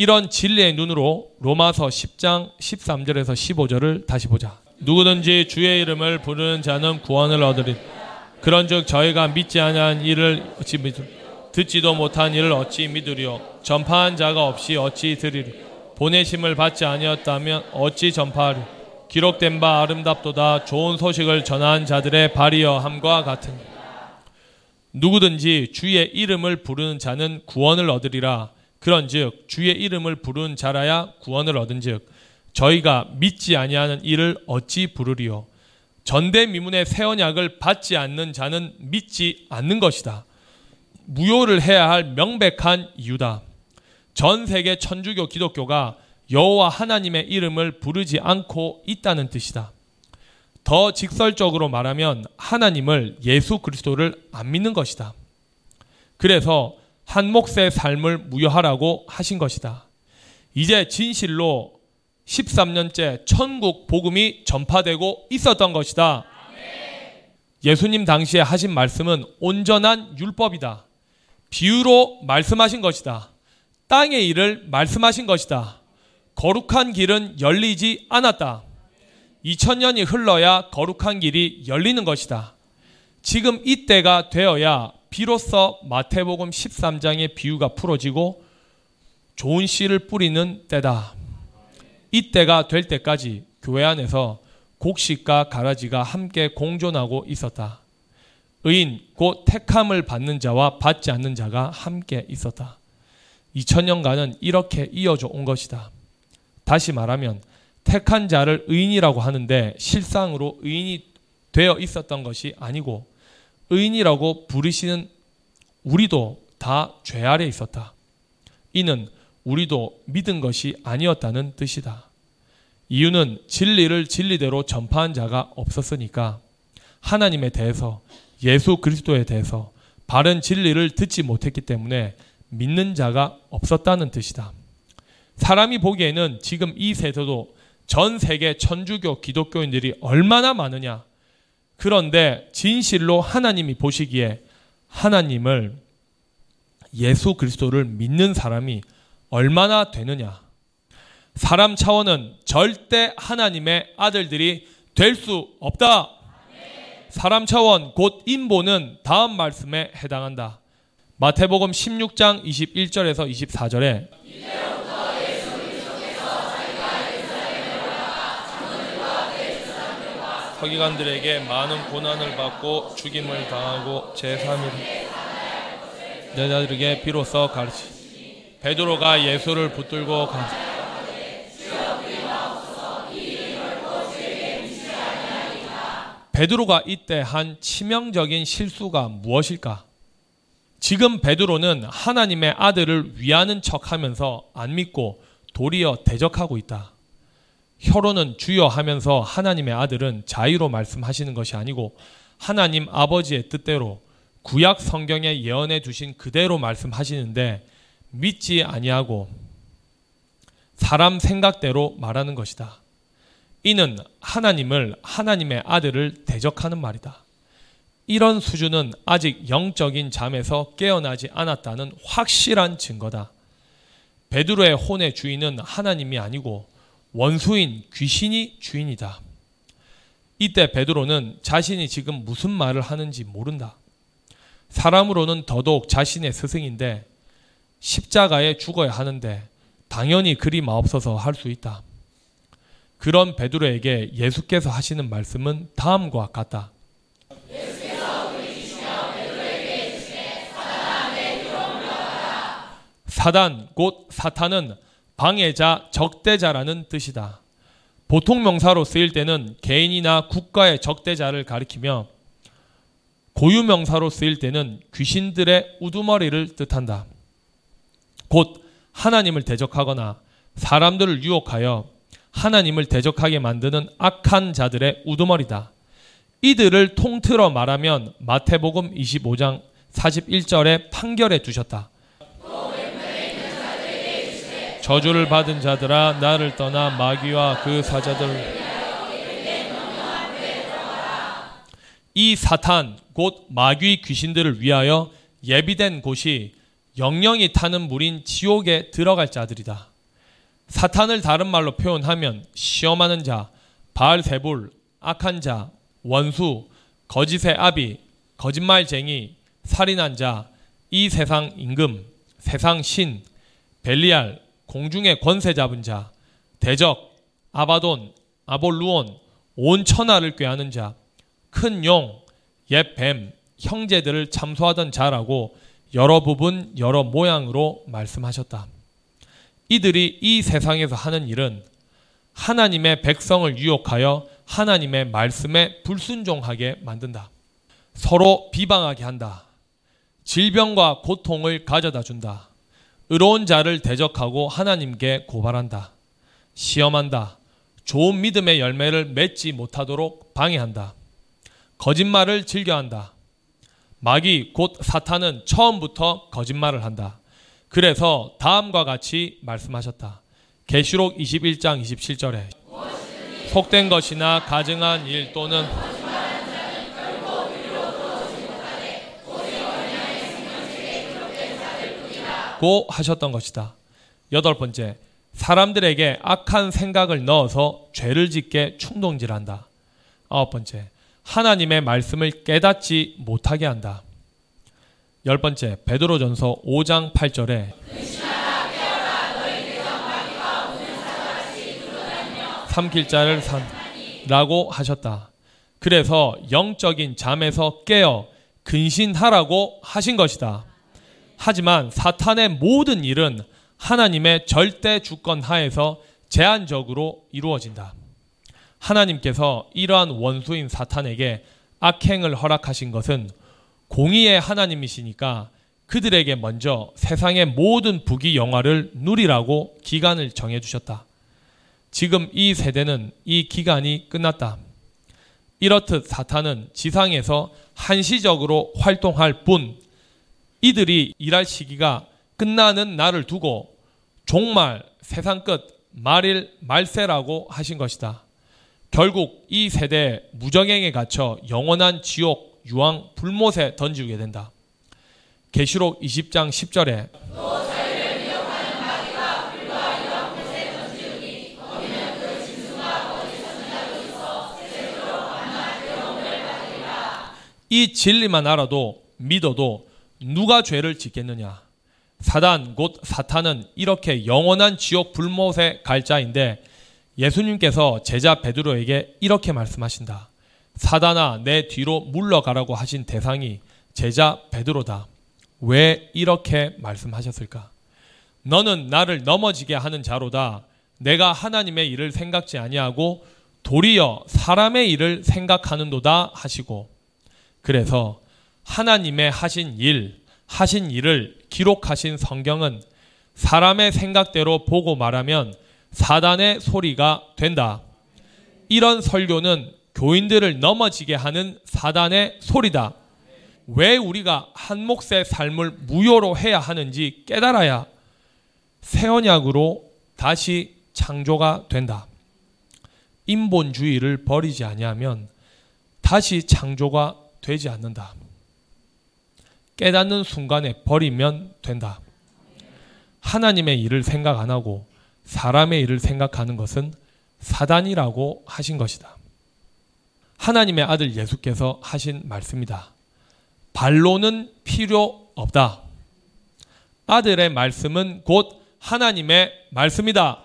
이런 진리의 눈으로 로마서 10장 13절에서 15절을 다시 보자. 누구든지 주의 이름을 부르는 자는 구원을 얻으리. 그런즉 저희가 믿지 아니한 이를 어찌 믿으 듣지도 못한 이를 어찌 믿으리요? 전파한 자가 없이 어찌 들으리? 보내심을 받지 아니었다면 어찌 전파하리? 기록된 바 아름답도다. 좋은 소식을 전한 자들의 발이여 함과 같은 누구든지 주의 이름을 부르는 자는 구원을 얻으리라 그런즉 주의 이름을 부르는 자라야 구원을 얻은즉 저희가 믿지 아니하는 이를 어찌 부르리요 전대미문의 새 언약을 받지 않는 자는 믿지 않는 것이다. 무효를 해야 할 명백한 이유다. 전 세계 천주교 기독교가 여호와 하나님의 이름을 부르지 않고 있다는 뜻이다. 더 직설적으로 말하면 하나님을 예수 그리스도를 안 믿는 것이다. 그래서 한 몫의 삶을 무효하라고 하신 것이다. 이제 진실로 13년째 천국 복음이 전파되고 있었던 것이다. 예수님 당시에 하신 말씀은 온전한 율법이다. 비유로 말씀하신 것이다. 땅의 일을 말씀하신 것이다. 거룩한 길은 열리지 않았다. 2000년이 흘러야 거룩한 길이 열리는 것이다. 지금 이때가 되어야 비로소 마태복음 13장의 비유가 풀어지고 좋은 씨를 뿌리는 때다. 이때가 될 때까지 교회 안에서 곡식과 가라지가 함께 공존하고 있었다. 의인 곧 택함을 받는 자와 받지 않는 자가 함께 있었다. 2000년간은 이렇게 이어져 온 것이다. 다시 말하면 택한 자를 의인이라고 하는데 실상으로 의인이 되어 있었던 것이 아니고 의인이라고 부르시는 우리도 다 죄 아래 있었다. 이는 우리도 믿은 것이 아니었다는 뜻이다. 이유는 진리를 진리대로 전파한 자가 없었으니까 하나님에 대해서 예수 그리스도에 대해서 바른 진리를 듣지 못했기 때문에 믿는 자가 없었다는 뜻이다. 사람이 보기에는 지금 이 세대도 전 세계 천주교 기독교인들이 얼마나 많으냐. 그런데 진실로 하나님이 보시기에 하나님을 예수 그리스도를 믿는 사람이 얼마나 되느냐. 사람 차원은 절대 하나님의 아들들이 될 수 없다. 사람 차원 곧 인보는 다음 말씀에 해당한다. 마태복음 16장 21절에서 24절에 서기관들에게 많은 고난을 받고 죽임을 당하고 제3일 내자들에게 비로소 가르치 베드로가 예수를 붙들고 가 베드로가 이때 한 치명적인 실수가 무엇일까? 지금 베드로는 하나님의 아들을 위하는 척 하면서 안 믿고 도리어 대적하고 있다. 혀로는 주여 하면서 하나님의 아들은 자유로 말씀하시는 것이 아니고 하나님 아버지의 뜻대로 구약 성경에 예언해 두신 그대로 말씀하시는데 믿지 아니하고 사람 생각대로 말하는 것이다. 이는 하나님을 하나님의 아들을 대적하는 말이다. 이런 수준은 아직 영적인 잠에서 깨어나지 않았다는 확실한 증거다. 베드로의 혼의 주인은 하나님이 아니고 원수인 귀신이 주인이다. 이때 베드로는 자신이 지금 무슨 말을 하는지 모른다. 사람으로는 더더욱 자신의 스승인데 십자가에 죽어야 하는데 당연히 그리 마옵소서 할 수 있다. 그런 베드로에게 예수께서 하시는 말씀은 다음과 같다. 사단 곧 사탄은 방해자, 적대자라는 뜻이다. 보통 명사로 쓰일 때는 개인이나 국가의 적대자를 가리키며 고유 명사로 쓰일 때는 귀신들의 우두머리를 뜻한다. 곧 하나님을 대적하거나 사람들을 유혹하여 하나님을 대적하게 만드는 악한 자들의 우두머리다. 이들을 통틀어 말하면 마태복음 25장 41절에 판결해 두셨다. 저주를 받은 자들아 나를 떠나 마귀와 그 사자들 이 사탄 곧 마귀 귀신들을 위하여 예비된 곳이 영영이 타는 물인 지옥에 들어갈 자들이다. 사탄을 다른 말로 표현하면 시험하는 자, 바알세불, 악한 자, 원수, 거짓의 아비, 거짓말쟁이, 살인한 자, 이 세상 임금, 세상 신, 벨리알, 공중의 권세 잡은 자, 대적, 아바돈, 아볼루온, 온 천하를 꾀하는 자, 큰 용, 옛 뱀, 형제들을 참소하던 자라고 여러 부분 여러 모양으로 말씀하셨다. 이들이 이 세상에서 하는 일은 하나님의 백성을 유혹하여 하나님의 말씀에 불순종하게 만든다. 서로 비방하게 한다. 질병과 고통을 가져다 준다. 의로운 자를 대적하고 하나님께 고발한다. 시험한다. 좋은 믿음의 열매를 맺지 못하도록 방해한다. 거짓말을 즐겨한다. 마귀 곧 사탄은 처음부터 거짓말을 한다. 그래서 다음과 같이 말씀하셨다. 계시록 21장 27절에 속된 것이나 가증한 일 또는 고 하셨던 것이다. 여덟 번째, 사람들에게 악한 생각을 넣어서 죄를 짓게 충동질한다. 아홉 번째, 하나님의 말씀을 깨닫지 못하게 한다. 열 번째, 베드로전서 5장 8절에 삼킬 자를 산라고 하셨다. 그래서 영적인 잠에서 깨어 근신하라고 하신 것이다. 하지만 사탄의 모든 일은 하나님의 절대 주권 하에서 제한적으로 이루어진다. 하나님께서 이러한 원수인 사탄에게 악행을 허락하신 것은 공의의 하나님이시니까 그들에게 먼저 세상의 모든 부귀 영화를 누리라고 기간을 정해 주셨다. 지금 이 세대는 이 기간이 끝났다. 이렇듯 사탄은 지상에서 한시적으로 활동할 뿐 이들이 일할 시기가 끝나는 날을 두고 종말, 세상 끝, 말일, 말세라고 하신 것이다. 결국 이 세대에 무정행에 갇혀 영원한 지옥, 유황, 불못에 던지게 된다. 계시록 20장 10절에 이 진리만 알아도 믿어도 누가 죄를 짓겠느냐? 사단 곧 사탄은 이렇게 영원한 지옥 불못에 갈 자인데 예수님께서 제자 베드로에게 이렇게 말씀하신다. 사단아 내 뒤로 물러가라고 하신 대상이 제자 베드로다. 왜 이렇게 말씀하셨을까? 너는 나를 넘어지게 하는 자로다. 내가 하나님의 일을 생각지 아니하고 도리어 사람의 일을 생각하는도다 하시고 그래서 하나님의 하신 일, 하신 일을 기록하신 성경은 사람의 생각대로 보고 말하면 사단의 소리가 된다. 이런 설교는 교인들을 넘어지게 하는 사단의 소리다. 왜 우리가 한 몫의 삶을 무효로 해야 하는지 깨달아야 새 언약으로 다시 창조가 된다. 인본주의를 버리지 아니하면 다시 창조가 되지 않는다. 깨닫는 순간에 버리면 된다. 하나님의 일을 생각 안 하고 사람의 일을 생각하는 것은 사단이라고 하신 것이다. 하나님의 아들 예수께서 하신 말씀이다. 반론은 필요 없다. 아들의 말씀은 곧 하나님의 말씀이다.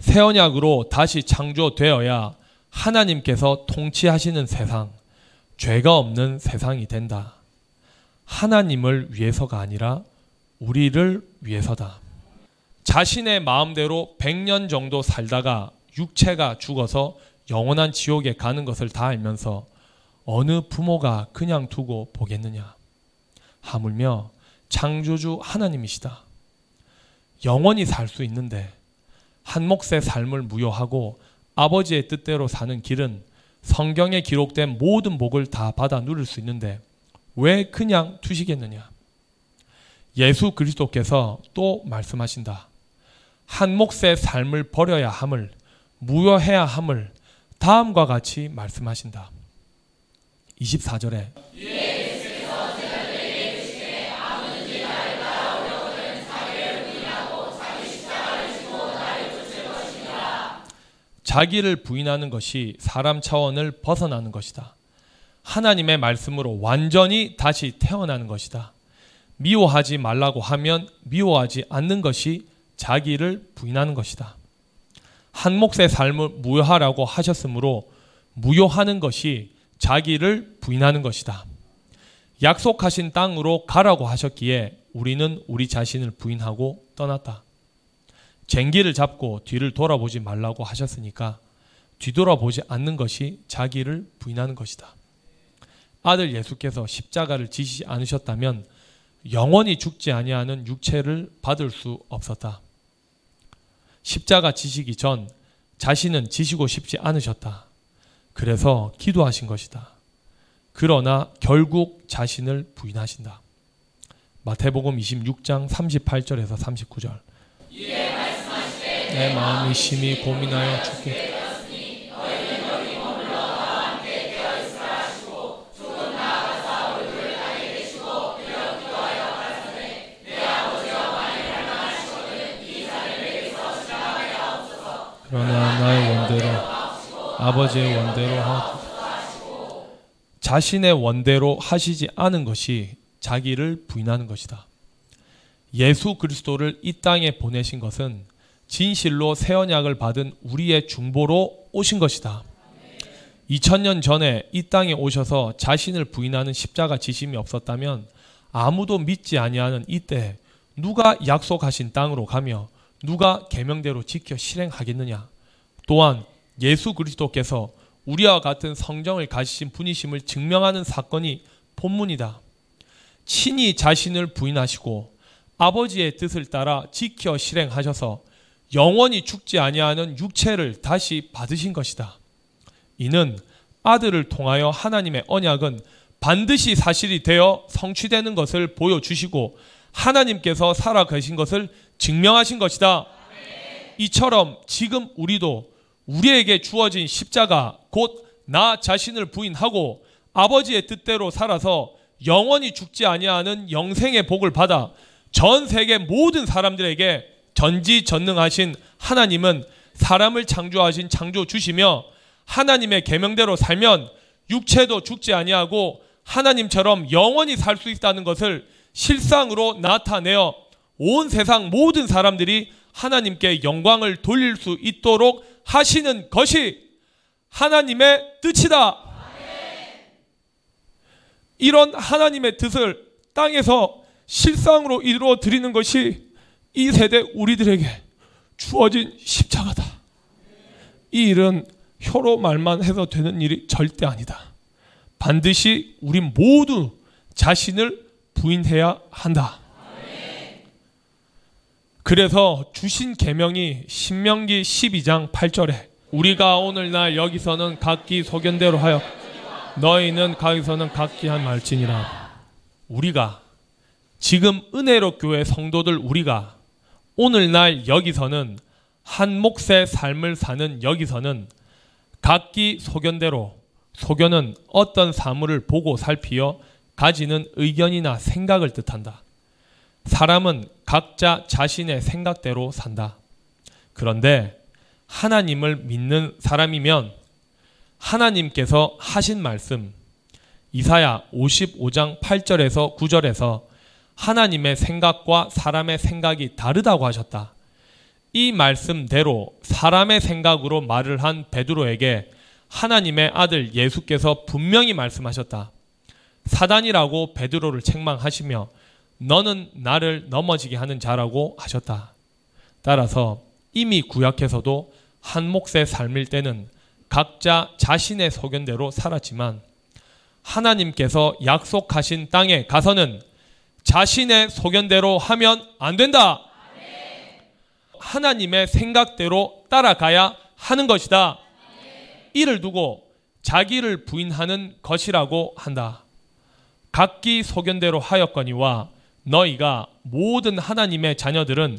새 언약으로 다시 창조되어야 하나님께서 통치하시는 세상, 죄가 없는 세상이 된다. 하나님을 위해서가 아니라 우리를 위해서다. 자신의 마음대로 100년 정도 살다가 육체가 죽어서 영원한 지옥에 가는 것을 다 알면서 어느 부모가 그냥 두고 보겠느냐. 하물며 창조주 하나님이시다. 영원히 살 수 있는데 한 몫의 삶을 무효하고 아버지의 뜻대로 사는 길은 성경에 기록된 모든 복을 다 받아 누릴 수 있는데 왜 그냥 두시겠느냐? 예수 그리스도께서 또 말씀하신다. 한 몫의 삶을 버려야 함을 무효해야 함을 다음과 같이 말씀하신다. 24절에 자기를 부인하는 것이 사람 차원을 벗어나는 것이다. 하나님의 말씀으로 완전히 다시 태어나는 것이다. 미워하지 말라고 하면 미워하지 않는 것이 자기를 부인하는 것이다. 한 몫의 삶을 무효하라고 하셨으므로 무효하는 것이 자기를 부인하는 것이다. 약속하신 땅으로 가라고 하셨기에 우리는 우리 자신을 부인하고 떠났다. 쟁기를 잡고 뒤를 돌아보지 말라고 하셨으니까 뒤돌아보지 않는 것이 자기를 부인하는 것이다. 아들 예수께서 십자가를 지시지 않으셨다면 영원히 죽지 아니하는 육체를 받을 수 없었다. 십자가 지시기 전 자신은 지시고 싶지 않으셨다. 그래서 기도하신 것이다. 그러나 결국 자신을 부인하신다. 마태복음 26장 38절에서 39절. 내 마음이 심히 고민하여 죽게 그러나 나의 원대로 아버지의 원대로 하고 자신의 원대로 하시지 않은 것이 자기를 부인하는 것이다. 예수 그리스도를 이 땅에 보내신 것은 진실로 새 언약을 받은 우리의 중보로 오신 것이다. 2000년 전에 이 땅에 오셔서 자신을 부인하는 십자가 지심이 없었다면 아무도 믿지 아니하는 이때 누가 약속하신 땅으로 가며 누가 계명대로 지켜 실행하겠느냐? 또한 예수 그리스도께서 우리와 같은 성정을 가지신 분이심을 증명하는 사건이 본문이다. 친히 자신을 부인하시고 아버지의 뜻을 따라 지켜 실행하셔서 영원히 죽지 아니하는 육체를 다시 받으신 것이다. 이는 아들을 통하여 하나님의 언약은 반드시 사실이 되어 성취되는 것을 보여주시고 하나님께서 살아 계신 것을 증명하신 것이다. 이처럼 지금 우리도 우리에게 주어진 십자가 곧 나 자신을 부인하고 아버지의 뜻대로 살아서 영원히 죽지 아니하는 영생의 복을 받아 전 세계 모든 사람들에게 전지전능하신 하나님은 사람을 창조하신 창조 주시며 하나님의 계명대로 살면 육체도 죽지 아니하고 하나님처럼 영원히 살 수 있다는 것을 실상으로 나타내어 온 세상 모든 사람들이 하나님께 영광을 돌릴 수 있도록 하시는 것이 하나님의 뜻이다. 이런 하나님의 뜻을 땅에서 실상으로 이루어 드리는 것이 이 세대 우리들에게 주어진 십자가다. 이 일은 혀로 말만 해서 되는 일이 절대 아니다. 반드시 우리 모두 자신을 부인해야 한다. 그래서 주신 계명이 신명기 12장 8절에 우리가 오늘날 여기서는 각기 소견대로 하여 너희는 거기서는 각기 한 말지니라. 우리가 지금 은혜로 교회 성도들 우리가 오늘날 여기서는 한 몫의 삶을 사는 여기서는 각기 소견대로 소견은 어떤 사물을 보고 살피어 가지는 의견이나 생각을 뜻한다. 사람은 각자 자신의 생각대로 산다. 그런데 하나님을 믿는 사람이면 하나님께서 하신 말씀 이사야 55장 8절에서 9절에서 하나님의 생각과 사람의 생각이 다르다고 하셨다. 이 말씀대로 사람의 생각으로 말을 한 베드로에게 하나님의 아들 예수께서 분명히 말씀하셨다. 사단이라고 베드로를 책망하시며 너는 나를 넘어지게 하는 자라고 하셨다. 따라서 이미 구약에서도 한 몫의 삶일 때는 각자 자신의 소견대로 살았지만 하나님께서 약속하신 땅에 가서는 자신의 소견대로 하면 안 된다. 하나님의 생각대로 따라가야 하는 것이다. 이를 두고 자기를 부인하는 것이라고 한다. 각기 소견대로 하였거니와 너희가 모든 하나님의 자녀들은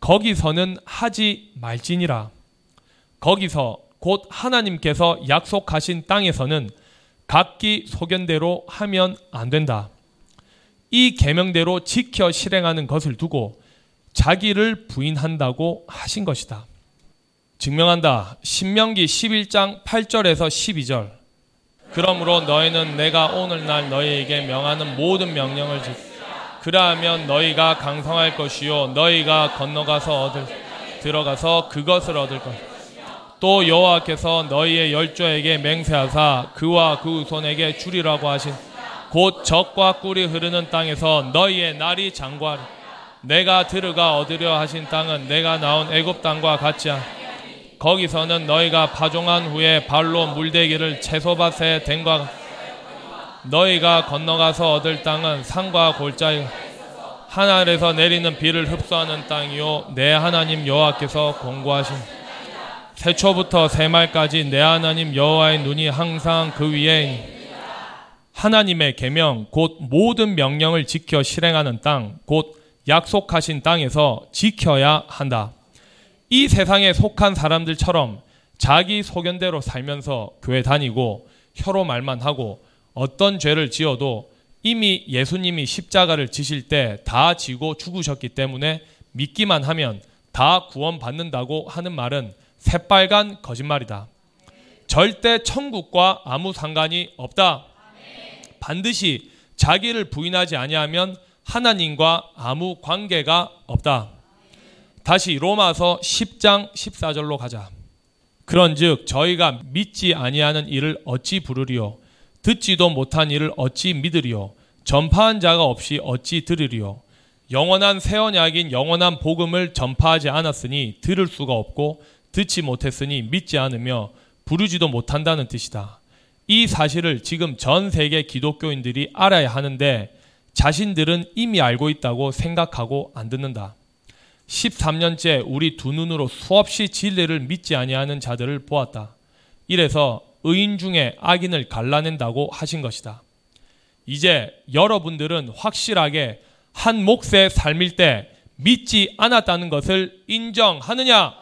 거기서는 하지 말지니라. 거기서 곧 하나님께서 약속하신 땅에서는 각기 소견대로 하면 안 된다. 이 계명대로 지켜 실행하는 것을 두고 자기를 부인한다고 하신 것이다. 증명한다. 신명기 11장 8절에서 12절. 그러므로 너희는 내가 오늘날 너희에게 명하는 모든 명령을 지 그러하면 너희가 강성할 것이요 너희가 건너가서 얻을 들어가서 그것을 얻을 것. 또 여호와께서 너희의 열조에게 맹세하사 그와 그 손에게 주리라고 하신 곧 적과 꿀이 흐르는 땅에서 너희의 날이 장구하리. 내가 들어가 얻으려 하신 땅은 내가 나온 애굽 땅과 같지 않. 거기서는 너희가 파종한 후에 발로 물대기를 채소밭에 댕과 너희가 건너가서 얻을 땅은 산과 골짜기 하늘에서 내리는 비를 흡수하는 땅이요 내 하나님 여호와께서 공고하신 새초부터 새말까지 내 하나님 여호와의 눈이 항상 그 위에 하나님의 계명 곧 모든 명령을 지켜 실행하는 땅 곧 약속하신 땅에서 지켜야 한다. 이 세상에 속한 사람들처럼 자기 소견대로 살면서 교회 다니고 혀로 말만 하고 어떤 죄를 지어도 이미 예수님이 십자가를 지실 때 다 지고 죽으셨기 때문에 믿기만 하면 다 구원받는다고 하는 말은 새빨간 거짓말이다. 절대 천국과 아무 상관이 없다. 반드시 자기를 부인하지 아니하면 하나님과 아무 관계가 없다. 다시 로마서 10장 14절로 가자. 그런즉 저희가 믿지 아니하는 일을 어찌 부르리요 듣지도 못한 일을 어찌 믿으리요 전파한 자가 없이 어찌 들으리요 영원한 새 언약인 영원한 복음을 전파하지 않았으니 들을 수가 없고 듣지 못했으니 믿지 않으며 부르지도 못한다는 뜻이다. 이 사실을 지금 전 세계 기독교인들이 알아야 하는데 자신들은 이미 알고 있다고 생각하고 안 듣는다. 13년째 우리 두 눈으로 수없이 진리를 믿지 아니하는 자들을 보았다. 이래서 의인 중에 악인을 갈라낸다고 하신 것이다. 이제 여러분들은 확실하게 한 몫의 삶일 때 믿지 않았다는 것을 인정하느냐?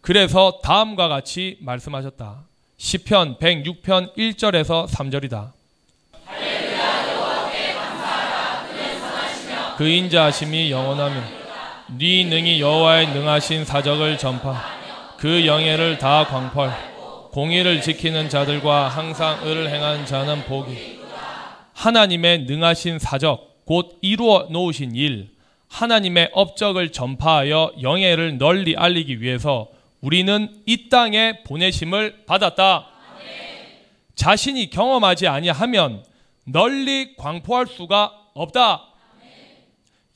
그래서 다음과 같이 말씀하셨다. 시편 106편 1절에서 3절이다. 그 인자하심이 영원하며 네 능히 여호와의 능하신 사적을 전파 그 영예를 다 광펄 공의를 지키는 자들과 항상 을을 행하는 자는 복이 하나님의 능하신 사적 곧 이루어 놓으신 일 하나님의 업적을 전파하여 영예를 널리 알리기 위해서 우리는 이 땅에 보내심을 받았다. 자신이 경험하지 아니하면 널리 광포할 수가 없다.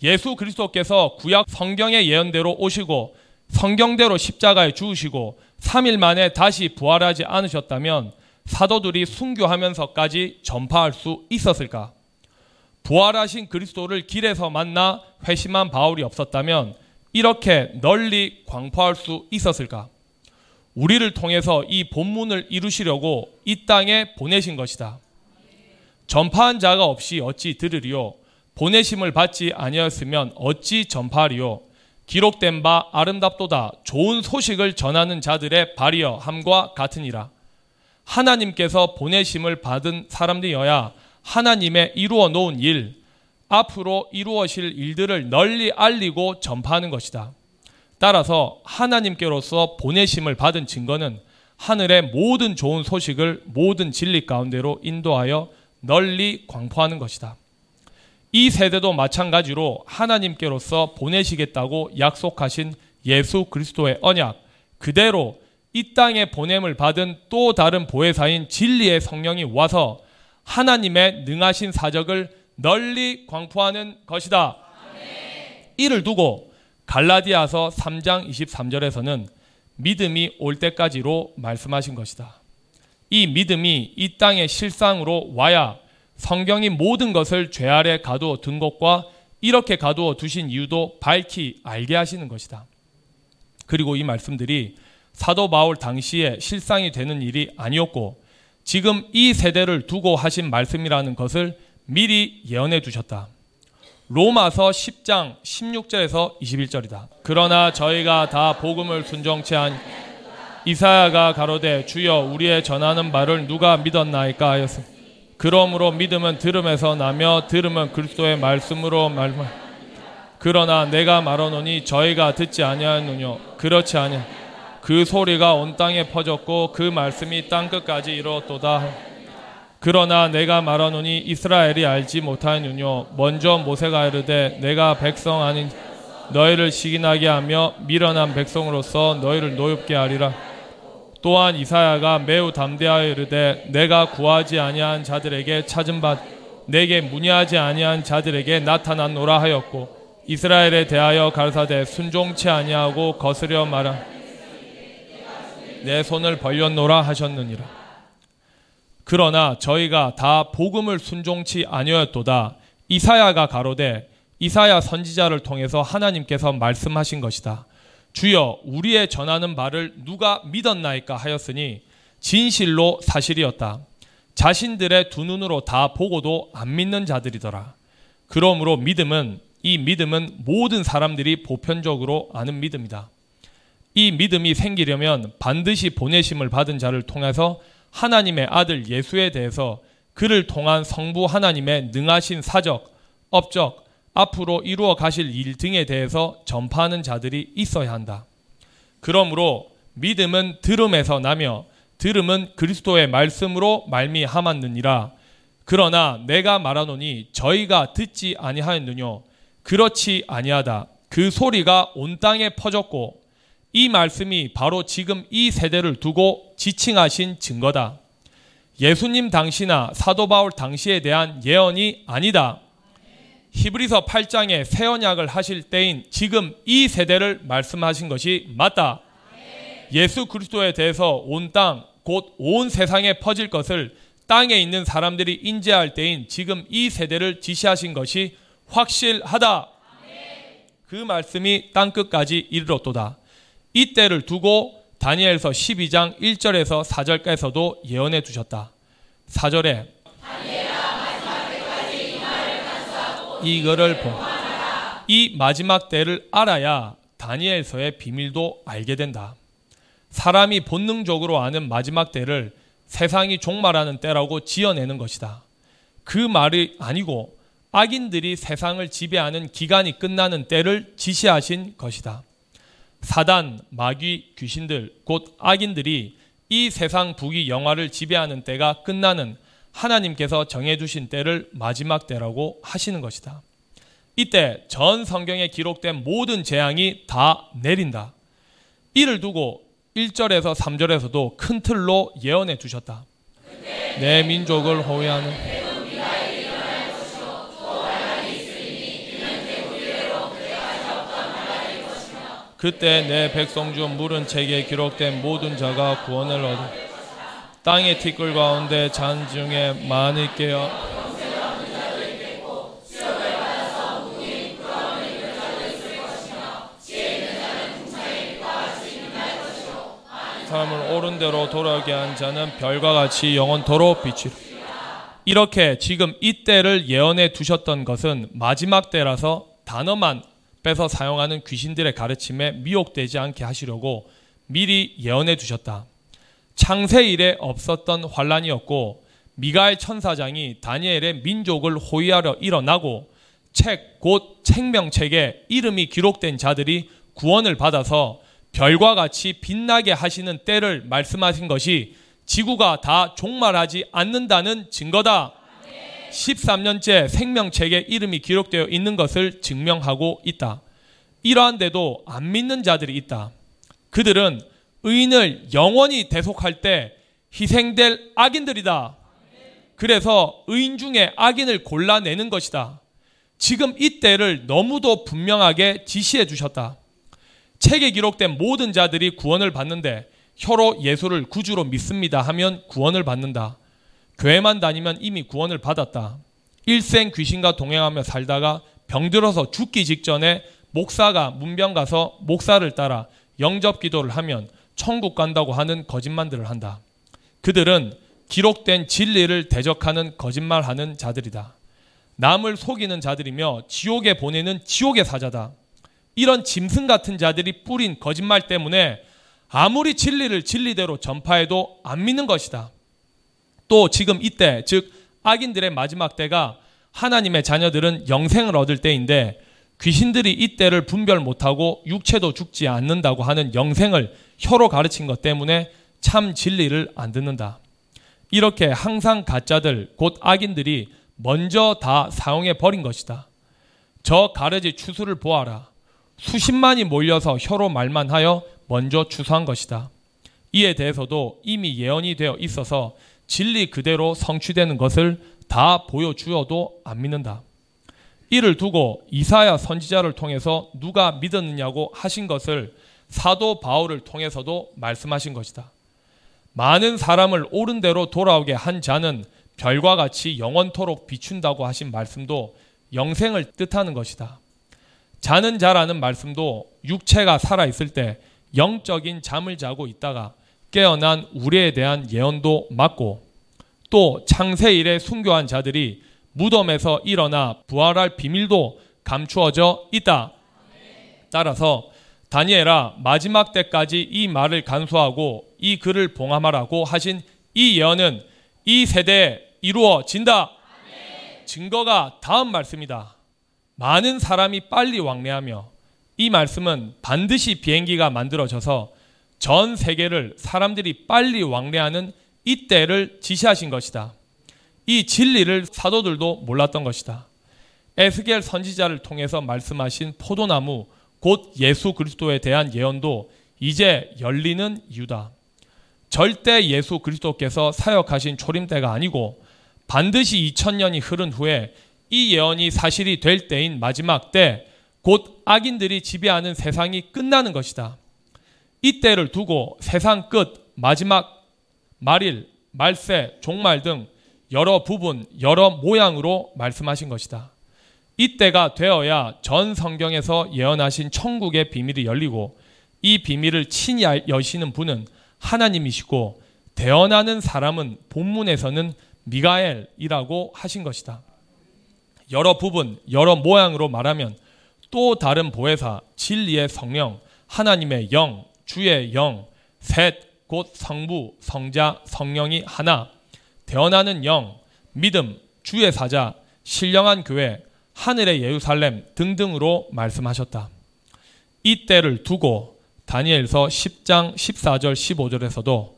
예수 그리스도께서 구약 성경의 예언대로 오시고 성경대로 십자가에 죽으시고 3일 만에 다시 부활하지 않으셨다면 사도들이 순교하면서까지 전파할 수 있었을까? 부활하신 그리스도를 길에서 만나 회심한 바울이 없었다면 이렇게 널리 광포할 수 있었을까? 우리를 통해서 이 본문을 이루시려고 이 땅에 보내신 것이다. 전파한 자가 없이 어찌 들으리요? 보내심을 받지 아니었으면 어찌 전파하리요? 기록된 바 아름답도다 좋은 소식을 전하는 자들의 발이여 함과 같으니라. 하나님께서 보내심을 받은 사람들이어야 하나님의 이루어 놓은 일, 앞으로 이루어질 일들을 널리 알리고 전파하는 것이다. 따라서 하나님께로서 보내심을 받은 증거는 하늘의 모든 좋은 소식을 모든 진리 가운데로 인도하여 널리 광포하는 것이다. 이 세대도 마찬가지로 하나님께로서 보내시겠다고 약속하신 예수 그리스도의 언약 그대로 이 땅에 보냄을 받은 또 다른 보혜사인 진리의 성령이 와서 하나님의 능하신 사적을 널리 광포하는 것이다. 이를 두고 갈라디아서 3장 23절에서는 믿음이 올 때까지로 말씀하신 것이다. 이 믿음이 이 땅의 실상으로 와야 성경이 모든 것을 죄 아래 가두어 둔 것과 이렇게 가두어 두신 이유도 밝히 알게 하시는 것이다. 그리고 이 말씀들이 사도 바울 당시에 실상이 되는 일이 아니었고 지금 이 세대를 두고 하신 말씀이라는 것을 미리 예언해 두셨다. 로마서 10장 16절에서 21절이다. 그러나 저희가 다 복음을 순종치 한 이사야가 가로되 주여 우리의 전하는 말을 누가 믿었나이까 하였습니다. 그러므로 믿음은 들음에서 나며 들음은 그리스도의 말씀으로 말만 그러나 내가 말하노니 저희가 듣지 아니하느뇨 그렇지 아니하 그 소리가 온 땅에 퍼졌고 그 말씀이 땅 끝까지 이르렀도다. 그러나 내가 말하노니 이스라엘이 알지 못하느뇨 먼저 모세가 이르되 내가 백성 아닌 너희를 시기나게 하며 미련한 백성으로서 너희를 노엽게 하리라. 또한 이사야가 매우 담대하여 이르되 내가 구하지 아니한 자들에게 찾은 바 내게 문의하지 아니한 자들에게 나타났노라 하였고 이스라엘에 대하여 가르사대 순종치 아니하고 거스려 말하 내 손을 벌렸노라 하셨느니라. 그러나 저희가 다 복음을 순종치 아니었도다. 이사야가 가로되 이사야 선지자를 통해서 하나님께서 말씀하신 것이다 주여 우리의 전하는 말을 누가 믿었나이까 하였으니 진실로 사실이었다. 자신들의 두 눈으로 다 보고도 안 믿는 자들이더라. 그러므로 믿음은 이 믿음은 모든 사람들이 보편적으로 아는 믿음이다. 이 믿음이 생기려면 반드시 보내심을 받은 자를 통해서 하나님의 아들 예수에 대해서 그를 통한 성부 하나님의 능하신 사적, 업적, 앞으로 이루어 가실 일 등에 대해서 전파하는 자들이 있어야 한다. 그러므로 믿음은 들음에서 나며 들음은 그리스도의 말씀으로 말미암았느니라. 그러나 내가 말하노니 저희가 듣지 아니하였느뇨. 그렇지 아니하다. 그 소리가 온 땅에 퍼졌고 이 말씀이 바로 지금 이 세대를 두고 지칭하신 증거다. 예수님 당시나 사도 바울 당시에 대한 예언이 아니다. 히브리서 8장에 새 언약을 하실 때인 지금 이 세대를 말씀하신 것이 맞다. 예수 그리스도에 대해서 온 땅, 곧 온 세상에 퍼질 것을 땅에 있는 사람들이 인지할 때인 지금 이 세대를 지시하신 것이 확실하다. 그 말씀이 땅 끝까지 이르렀도다. 이 때를 두고 다니엘서 12장 1절에서 4절까지도 예언해 두셨다. 4절에 이거를 보. 이 마지막 때를 알아야 다니엘서의 비밀도 알게 된다. 사람이 본능적으로 아는 마지막 때를 세상이 종말하는 때라고 지어내는 것이다. 그 말이 아니고 악인들이 세상을 지배하는 기간이 끝나는 때를 지시하신 것이다. 사단, 마귀, 귀신들, 곧 악인들이 이 세상 부귀 영화를 지배하는 때가 끝나는 하나님께서 정해두신 때를 마지막 때라고 하시는 것이다. 이때 전 성경에 기록된 모든 재앙이 다 내린다. 이를 두고 1절에서 3절에서도 큰 틀로 예언해 주셨다. 내 민족을 호위하는 그때 내 백성 중 물은 책에 기록된 모든 자가 구원을 얻을 땅의 티끌 가운데 잔 중에 많이 깨어 사람을 옳은 대로 돌아오게 한 자는 별과 같이 영원토록 빛이 이렇게 지금 이 때를 예언해 두셨던 것은 마지막 때라서 단어만 빼서 사용하는 귀신들의 가르침에 미혹되지 않게 하시려고 미리 예언해 두셨다. 창세 일에 없었던 환란이었고 미가엘 천사장이 다니엘의 민족을 호위하려 일어나고 책 곧 책명책에 이름이 기록된 자들이 구원을 받아서 별과 같이 빛나게 하시는 때를 말씀하신 것이 지구가 다 종말하지 않는다는 증거다. 13년째 생명책에 이름이 기록되어 있는 것을 증명하고 있다. 이러한데도 안 믿는 자들이 있다. 그들은 의인을 영원히 대속할 때 희생될 악인들이다. 그래서 의인 중에 악인을 골라내는 것이다. 지금 이 때를 너무도 분명하게 지시해 주셨다. 책에 기록된 모든 자들이 구원을 받는데 혀로 예수를 구주로 믿습니다 하면 구원을 받는다. 교회만 다니면 이미 구원을 받았다. 일생 귀신과 동행하며 살다가 병들어서 죽기 직전에 목사가 문병 가서 목사를 따라 영접 기도를 하면 천국 간다고 하는 거짓말들을 한다. 그들은 기록된 진리를 대적하는 거짓말하는 자들이다. 남을 속이는 자들이며 지옥에 보내는 지옥의 사자다. 이런 짐승 같은 자들이 뿌린 거짓말 때문에 아무리 진리를 진리대로 전파해도 안 믿는 것이다. 또 지금 이때, 즉, 악인들의 마지막 때가 하나님의 자녀들은 영생을 얻을 때인데 귀신들이 이때를 분별 못하고 육체도 죽지 않는다고 하는 영생을 혀로 가르친 것 때문에 참 진리를 안 듣는다. 이렇게 항상 가짜들, 곧 악인들이 먼저 다 사용해 버린 것이다. 저 가르지 추수를 보아라. 수십만이 몰려서 혀로 말만 하여 먼저 추수한 것이다. 이에 대해서도 이미 예언이 되어 있어서 진리 그대로 성취되는 것을 다 보여주어도 안 믿는다. 이를 두고 이사야 선지자를 통해서 누가 믿었느냐고 하신 것을 사도 바울을 통해서도 말씀하신 것이다. 많은 사람을 옳은 대로 돌아오게 한 자는 별과 같이 영원토록 비춘다고 하신 말씀도 영생을 뜻하는 것이다. 자는 자라는 말씀도 육체가 살아있을 때 영적인 잠을 자고 있다가 깨어난 우리에 대한 예언도 맞고 또 창세 일에 순교한 자들이 무덤에서 일어나 부활할 비밀도 감추어져 있다. 따라서 다니엘아 마지막 때까지 이 말을 간수하고 이 글을 봉함하라고 하신 이 예언은 이 세대에 이루어진다. 증거가 다음 말씀이다. 많은 사람이 빨리 왕래하며 이 말씀은 반드시 비행기가 만들어져서 전 세계를 사람들이 빨리 왕래하는 이때를 지시하신 것이다. 이 진리를 사도들도 몰랐던 것이다. 에스겔 선지자를 통해서 말씀하신 포도나무 곧 예수 그리스도에 대한 예언도 이제 열리는 이유다. 절대 예수 그리스도께서 사역하신 초림 때가 아니고 반드시 2000년이 흐른 후에 이 예언이 사실이 될 때인 마지막 때 곧 악인들이 지배하는 세상이 끝나는 것이다. 이 때를 두고 세상 끝 마지막 말일, 말세, 종말 등 여러 부분, 여러 모양으로 말씀하신 것이다. 이때가 되어야 전 성경에서 예언하신 천국의 비밀이 열리고 이 비밀을 친히 여시는 분은 하나님이시고 대언하는 사람은 본문에서는 미가엘이라고 하신 것이다. 여러 부분, 여러 모양으로 말하면 또 다른 보혜사, 진리의 성령, 하나님의 영, 주의 영, 셋, 곧 성부, 성자, 성령이 하나, 대언하는 영, 믿음, 주의 사자, 신령한 교회, 하늘의 예루살렘 등등으로 말씀하셨다. 이 때를 두고 다니엘서 10장 14절 15절에서도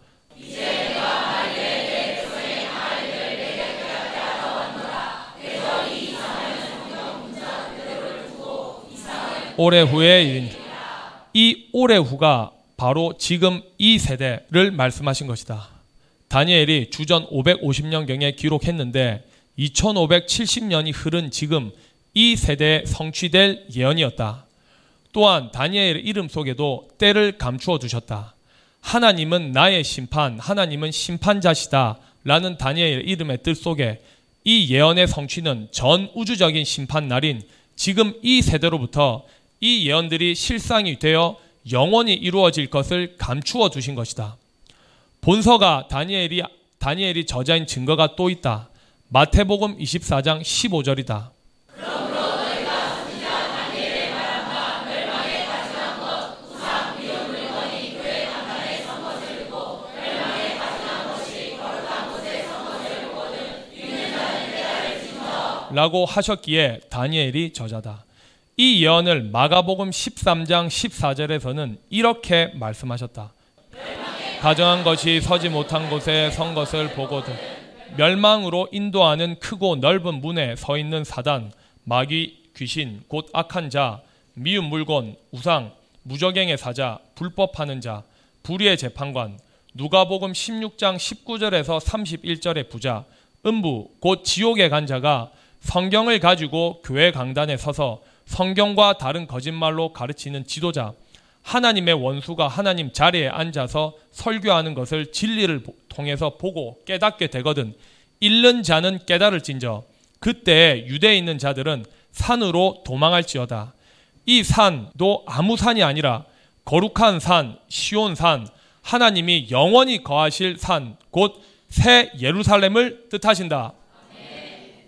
올해 후에 일인 이 올해 후가 바로 지금 이 세대를 말씀하신 것이다. 다니엘이 주전 550년경에 기록했는데 2570년이 흐른 지금 이 세대에 성취될 예언이었다. 또한 다니엘의 이름 속에도 때를 감추어 두셨다. 하나님은 나의 심판, 하나님은 심판자시다. 라는 다니엘의 이름의 뜻 속에 이 예언의 성취는 전 우주적인 심판 날인 지금 이 세대로부터 이 예언들이 실상이 되어 영원히 이루어질 것을 감추어 두신 것이다. 본서가 다니엘이 다니엘이 저자인 증거가 또 있다. 마태복음 24장 15절이다. 라고 하셨기에 다니엘이 저자다. 이 예언을 마가복음 13장 14절에서는 이렇게 말씀하셨다. 가정한 것이 서지 못한 곳에 선 것을 보거든 멸망으로 인도하는 크고 넓은 문에 서 있는 사단, 마귀, 귀신, 곧 악한 자, 미운 물건, 우상, 무적행의 사자, 불법하는 자, 불의의 재판관, 누가복음 16장 19절에서 31절의 부자, 음부, 곧 지옥에 간 자가 성경을 가지고 교회 강단에 서서 성경과 다른 거짓말로 가르치는 지도자, 하나님의 원수가 하나님 자리에 앉아서 설교하는 것을 진리를 통해서 보고 깨닫게 되거든. 잃는 자는 깨달을진저 그때 유대에 있는 자들은 산으로 도망할지어다. 이 산도 아무 산이 아니라 거룩한 산, 시온 산, 하나님이 영원히 거하실 산, 곧 새 예루살렘을 뜻하신다.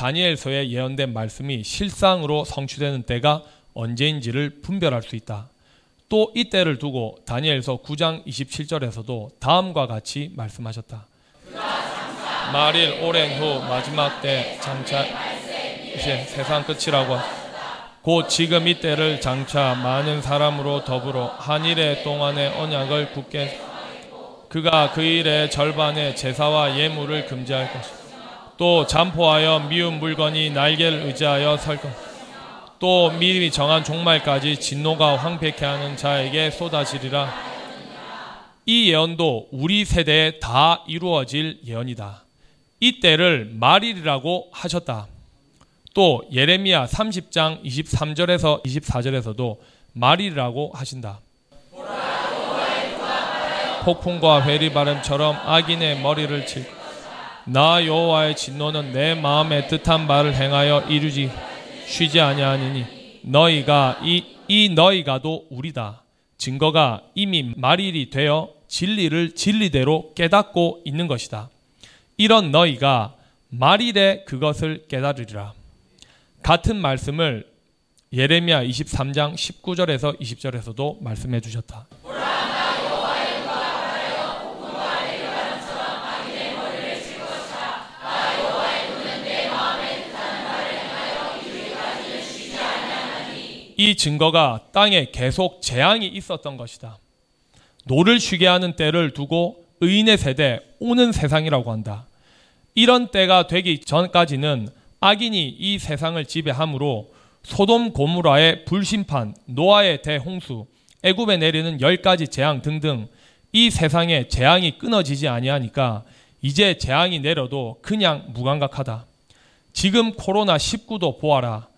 다니엘서에 예언된 말씀이 실상으로 성취되는 때가 언제인지를 분별할 수 있다. 또 이 때를 두고 다니엘서 9장 27절에서도 다음과 같이 말씀하셨다. 말일 오랜 후 마지막 때 장차 이제 세상 끝이라고 곧 지금 이 때를 장차 많은 사람으로 더불어 한 일의 동안의 언약을 굳게 그가 그 일의 절반의 제사와 예물을 금지할 것이다. 또 잠포하여 미운 물건이 날개를 의지하여 설 것. 또 미리 정한 종말까지 진노가 황폐케 하는 자에게 쏟아지리라. 이 예언도 우리 세대에 다 이루어질 예언이다. 이 때를 말일이라고 하셨다. 또 예레미야 30장 23절에서 24절에서도 말일이라고 하신다. 폭풍과 회리 바람처럼 악인의 머리를 칠. 나 여호와의 진노는 내 마음에 뜻한 바를 행하여 이루지 쉬지 아니하니니 너희가 이, 이 너희가도 우리다. 증거가 이미 말일이 되어 진리를 진리대로 깨닫고 있는 것이다. 이런 너희가 말일에 그것을 깨달으리라. 같은 말씀을 예레미야 23장 19절에서 20절에서도 말씀해 주셨다. 이 증거가 땅에 계속 재앙이 있었던 것이다. 노를 쉬게 하는 때를 두고 의인의 세대, 오는 세상이라고 한다. 이런 때가 되기 전까지는 악인이 이 세상을 지배함으로 소돔 고모라의 불심판, 노아의 대홍수, 애굽에 내리는 열 가지 재앙 등등 이 세상에 재앙이 끊어지지 아니하니까 이제 재앙이 내려도 그냥 무감각하다. 지금 코로나 19도 보아라.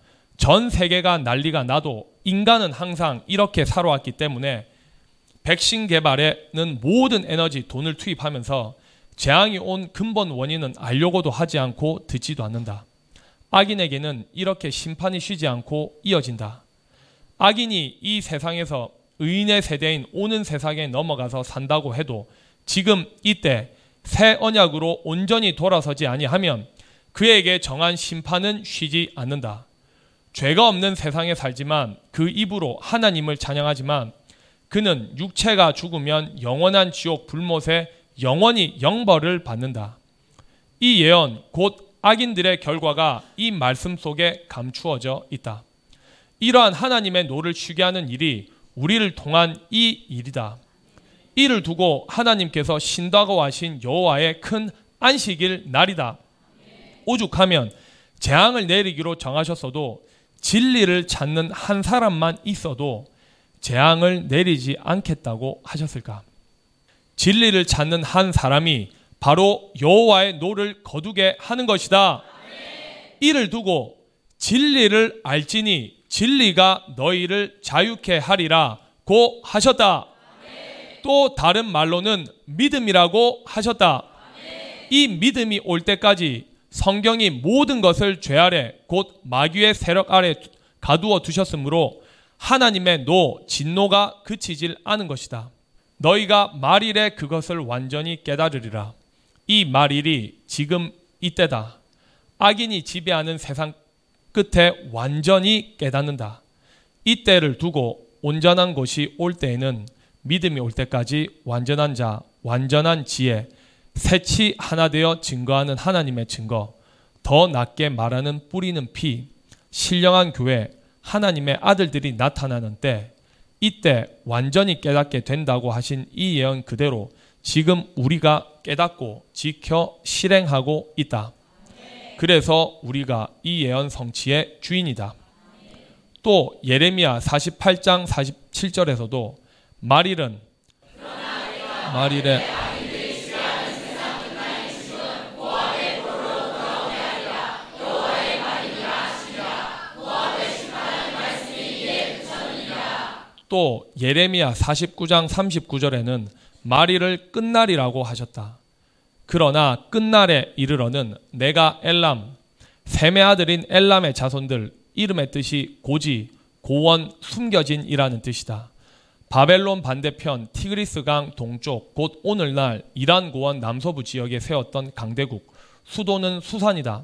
전 세계가 난리가 나도 인간은 항상 이렇게 살아왔기 때문에 백신 개발에는 모든 에너지 돈을 투입하면서 재앙이 온 근본 원인은 알려고도 하지 않고 듣지도 않는다. 악인에게는 이렇게 심판이 쉬지 않고 이어진다. 악인이 이 세상에서 의인의 세대인 오는 세상에 넘어가서 산다고 해도 지금 이때 새 언약으로 온전히 돌아서지 아니하면 그에게 정한 심판은 쉬지 않는다. 죄가 없는 세상에 살지만 그 입으로 하나님을 찬양하지만 그는 육체가 죽으면 영원한 지옥 불못에 영원히 영벌을 받는다. 이 예언 곧 악인들의 결과가 이 말씀 속에 감추어져 있다. 이러한 하나님의 노를 쉬게 하는 일이 우리를 통한 이 일이다. 이를 두고 하나님께서 쉰다고 하신 여호와의 큰 안식일 날이다. 오죽하면 재앙을 내리기로 정하셨어도 진리를 찾는 한 사람만 있어도 재앙을 내리지 않겠다고 하셨을까? 진리를 찾는 한 사람이 바로 여호와의 노를 거두게 하는 것이다. 이를 두고 진리를 알지니 진리가 너희를 자유케 하리라 고 하셨다. 또 다른 말로는 믿음이라고 하셨다. 이 믿음이 올 때까지 성경이 모든 것을 죄 아래 곧 마귀의 세력 아래 가두어 두셨으므로 하나님의 노 진노가 그치질 않은 것이다. 너희가 말일에 그것을 완전히 깨달으리라. 이 말일이 지금 이때다. 악인이 지배하는 세상 끝에 완전히 깨닫는다. 이때를 두고 온전한 것이 올 때에는 믿음이 올 때까지 완전한 자, 완전한 지혜, 새치 하나 되어 증거하는 하나님의 증거, 더 낮게 말하는 뿌리는 피, 신령한 교회, 하나님의 아들들이 나타나는 때, 이때 완전히 깨닫게 된다고 하신 이 예언 그대로 지금 우리가 깨닫고 지켜 실행하고 있다. 그래서 우리가 이 예언 성취의 주인이다. 또 예레미야 48장 47절에서도 말일은 말일에 또 예레미야 49장 39절에는 마리를 끝날이라고 하셨다. 그러나 끝날에 이르러는 내가 엘람 셈의 아들인 엘람의 자손들 이름의 뜻이 고지 고원 숨겨진이라는 뜻이다. 바벨론 반대편 티그리스강 동쪽 곧 오늘날 이란 고원 남서부 지역에 세웠던 강대국 수도는 수산이다.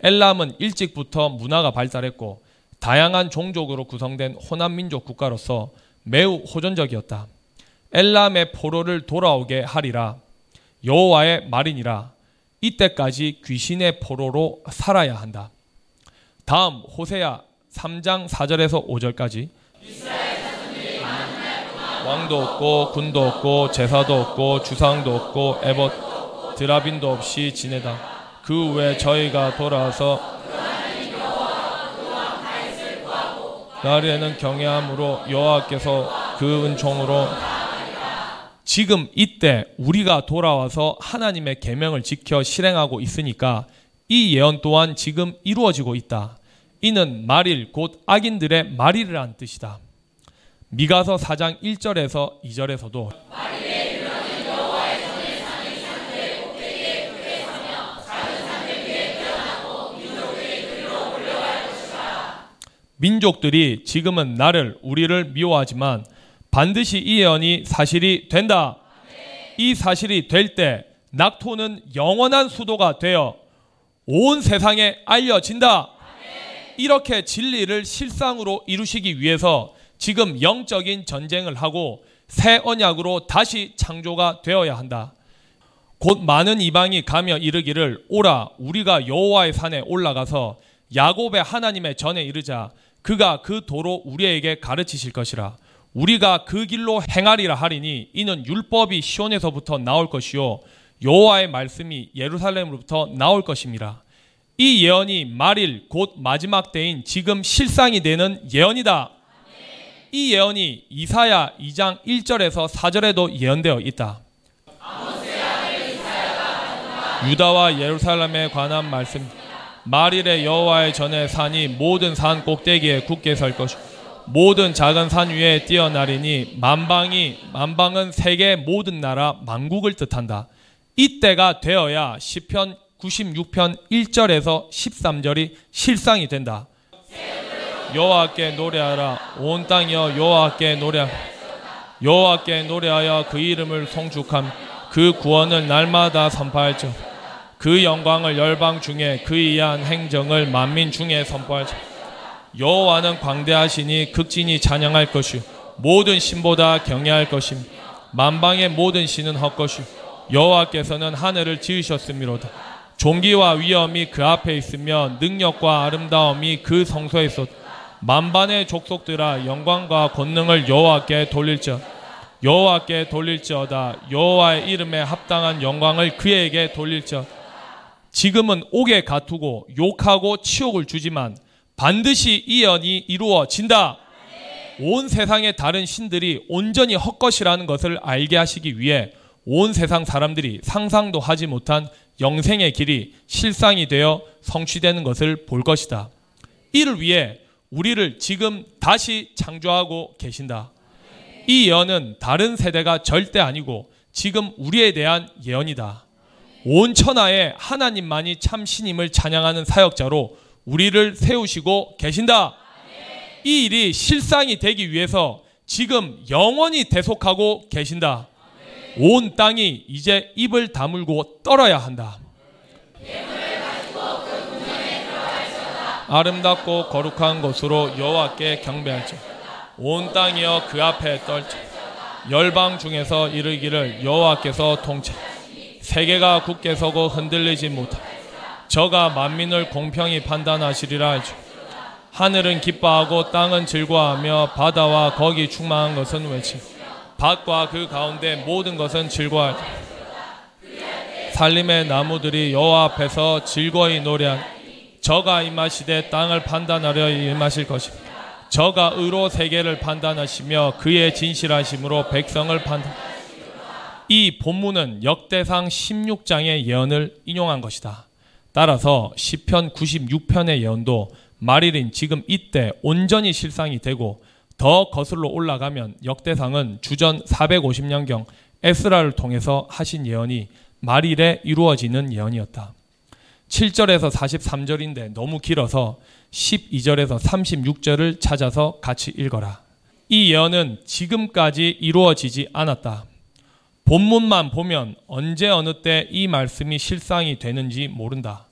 엘람은 일찍부터 문화가 발달했고 다양한 종족으로 구성된 호남 민족 국가로서 매우 호전적이었다. 엘람의 포로를 돌아오게 하리라. 여호와의 말이니라. 이때까지 귀신의 포로로 살아야 한다. 다음 호세야 3장 4절에서 5절까지 왕도 없고 군도 없고 제사도 없고 주상도 없고 에봇 드라빈도 없이 지내다. 그 후에 저희가 돌아와서 날에는 경외함으로 여호와께서 그 은총으로 지금 이때 우리가 돌아와서 하나님의 계명을 지켜 실행하고 있으니까 이 예언 또한 지금 이루어지고 있다. 이는 말일 곧 악인들의 말일이란 뜻이다. 미가서 4장 1절에서 2절에서도 민족들이 지금은 나를 우리를 미워하지만 반드시 이 예언이 사실이 된다. 이 사실이 될 때 낙토는 영원한 수도가 되어 온 세상에 알려진다. 이렇게 진리를 실상으로 이루시기 위해서 지금 영적인 전쟁을 하고 새 언약으로 다시 창조가 되어야 한다. 곧 많은 이방이 가며 이르기를 오라 우리가 여호와의 산에 올라가서 야곱의 하나님의 전에 이르자 그가 그 도로 우리에게 가르치실 것이라 우리가 그 길로 행하리라 하리니 이는 율법이 시온에서부터 나올 것이요 여호와의 말씀이 예루살렘으로부터 나올 것입니다. 이 예언이 말일 곧 마지막 때인 지금 실상이 되는 예언이다. 이 예언이 이사야 2장 1절에서 4절에도 예언되어 있다. 유다와 예루살렘에 관한 말씀 말일에 여호와의 전에 산이 모든 산 꼭대기에 굳게 설 것이고 모든 작은 산 위에 뛰어나리니 만방이 만방은 세계 모든 나라 만국을 뜻한다. 이때가 되어야 시편 96편 1절에서 13절이 실상이 된다. 여호와께 노래하라 온 땅이여 여호와께 노래 여호와께 노래하여 그 이름을 송축함 그 구원을 날마다 선포할죠 그 영광을 열방 중에 그 이한 행정을 만민 중에 선포할죠 여호와는 광대하시니 극진히 찬양할 것이요 모든 신보다 경외할 것임. 만방의 모든 신은 헛것이요 여호와께서는 하늘을 지으셨음이로다. 종기와 위엄이 그 앞에 있으며 능력과 아름다움이 그 성소에 있었다. 만반의 족속들아 영광과 권능을 여호와께 돌릴지어 여호와께 돌릴지어다. 여호와의 이름에 합당한 영광을 그에게 돌릴지어 지금은 옥에 가두고 욕하고 치욕을 주지만 반드시 이 연이 이루어진다. 온 세상의 다른 신들이 온전히 헛것이라는 것을 알게 하시기 위해 온 세상 사람들이 상상도 하지 못한 영생의 길이 실상이 되어 성취되는 것을 볼 것이다. 이를 위해 우리를 지금 다시 창조하고 계신다. 이 예언은 다른 세대가 절대 아니고 지금 우리에 대한 예언이다. 온 천하에 하나님만이 참 신임을 찬양하는 사역자로 우리를 세우시고 계신다. 이 일이 실상이 되기 위해서 지금 영원히 대속하고 계신다. 온 땅이 이제 입을 다물고 떨어야 한다. 아름답고 거룩한 곳으로 여호와께 경배할지 온 땅이여 그 앞에 떨지 열방 중에서 이르기를 여호와께서 통치 세계가 굳게 서고 흔들리지 못하 저가 만민을 공평히 판단하시리라 할지 하늘은 기뻐하고 땅은 즐거워하며 바다와 거기 충만한 것은 외치 밭과 그 가운데 모든 것은 즐거워할 살림의 나무들이 여호와 앞에서 즐거이 노래한 저가 임하시되 땅을 판단하려 임하실 것입니다. 저가 의로 세계를 판단하시며 그의 진실하심으로 백성을 판단. 이 본문은 역대상 16장의 예언을 인용한 것이다. 따라서 시편 96편의 예언도 말일인 지금 이때 온전히 실상이 되고 더 거슬러 올라가면 역대상은 주전 450년경 에스라를 통해서 하신 예언이 말일에 이루어지는 예언이었다. 7절에서 43절인데 너무 길어서 12절에서 36절을 찾아서 같이 읽어라. 이 예언은 지금까지 이루어지지 않았다. 본문만 보면 언제 어느 때 이 말씀이 실상이 되는지 모른다.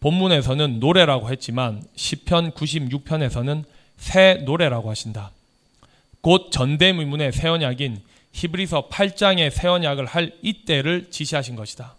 본문에서는 노래라고 했지만 시편 96편에서는 새 노래라고 하신다. 곧 전대미문의 새 언약인 히브리서 8장의 새 언약을 할 이때를 지시하신 것이다.